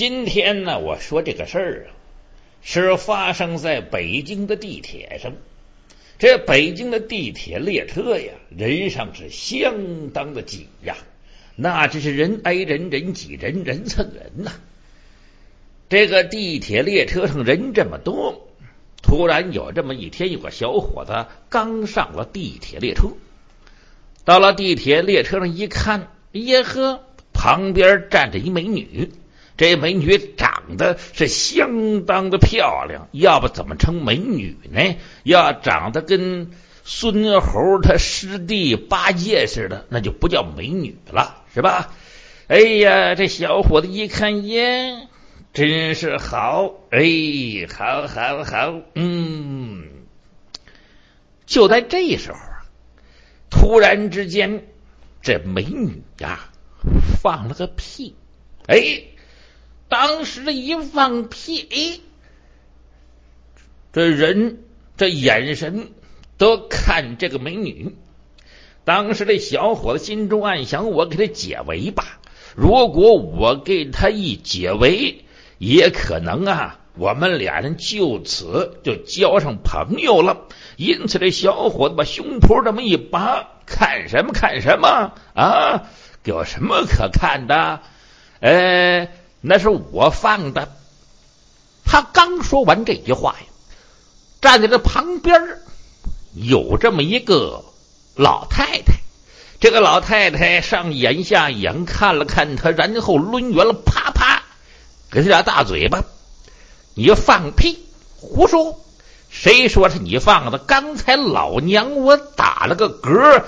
今天呢，我说这个事儿啊，是发生在北京的地铁上。这北京的地铁列车呀，人上是相当的挤呀，那真是人挨人，人挤人，人蹭人呐。这个地铁列车上人这么多，突然有这么一天，有个小伙子刚上了地铁列车，到了地铁列车上一看，耶呵，旁边站着一美女。这美女长得是相当的漂亮，要不怎么称美女呢？要长得跟孙猴他师弟八戒似的，那就不叫美女了，是吧？哎呀，这小伙子一看，耶，真是好，哎，好，好，好，嗯。就在这时候啊，突然之间，这美女呀放了个屁，哎。当时这一放屁，哎，这人这眼神都看这个美女。当时这小伙子心中暗想：我给他解围吧。如果我给他一解围，也可能啊，我们俩人就此就交上朋友了。因此，这小伙子把胸脯这么一拔，看什么看什么啊？有什么可看的？哎。那是我放的。他刚说完这句话呀，站在这旁边有这么一个老太太。这个老太太上眼下眼看了看他，然后抡圆了，啪啪给他俩大嘴巴。你放屁，胡说！谁说是你放的？刚才老娘我打了个嗝，